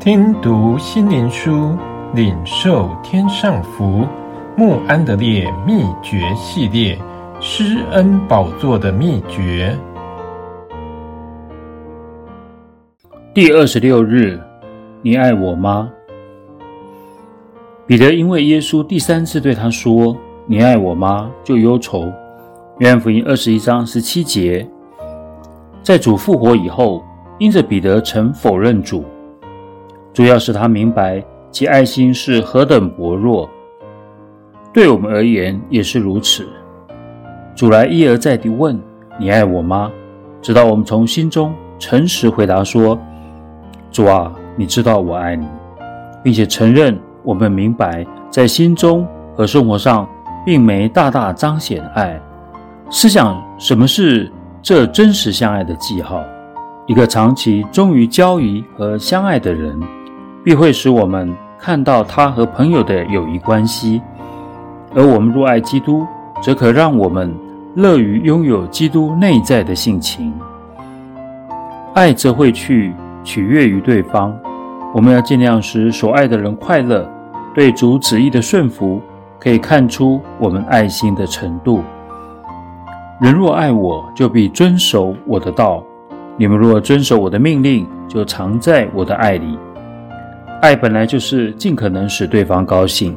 听读心灵书，领受天上福。穆安德烈秘诀系列：施恩宝座的秘诀。第二十六日，你爱我吗？彼得因为耶稣第三次对他说：“你爱我吗？”就忧愁。约翰福音二十一章十七节，在主复活以后，因着彼得曾否认主，主要是他明白其爱心是何等薄弱。对我们而言也是如此。主来一而再地问：“你爱我吗？”直到我们从心中诚实回答说：“主啊，你知道我爱你，并且承认我们明白在心中和生活上并没大大彰显爱。”试想，什么是这真实相爱的记号？一个长期忠于交谊和相爱的人，必会使我们看到他和朋友的友谊关系。而我们若爱基督，则可让我们乐于拥有基督内在的性情。爱则会去取悦于对方。我们要尽量使所爱的人快乐。对主旨意的顺服，可以看出我们爱心的程度。人若爱我，就必遵守我的道。你们若遵守我的命令，就常在我的爱里。爱本来就是尽可能使对方高兴。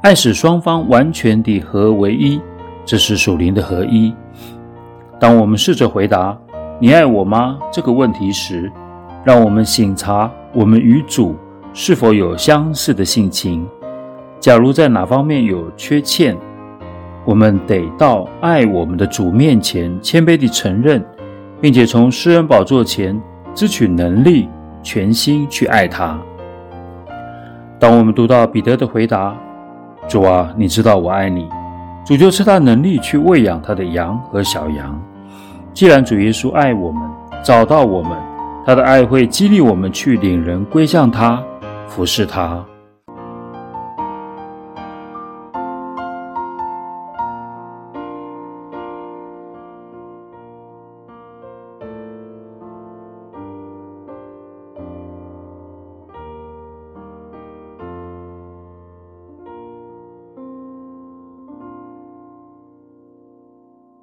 爱使双方完全地合为一，这是属灵的合一。当我们试着回答“你爱我吗”这个问题时，让我们省察我们与主是否有相似的性情。假如在哪方面有缺欠，我们得到爱我们的主面前谦卑地承认，并且从施恩宝座前支取能力，全心去爱他。当我们读到彼得的回答：“主啊，你知道我爱你。”主就赐他能力去喂养他的羊和小羊。既然主耶稣爱我们，找到我们，他的爱会激励我们去领人归向他，服侍他。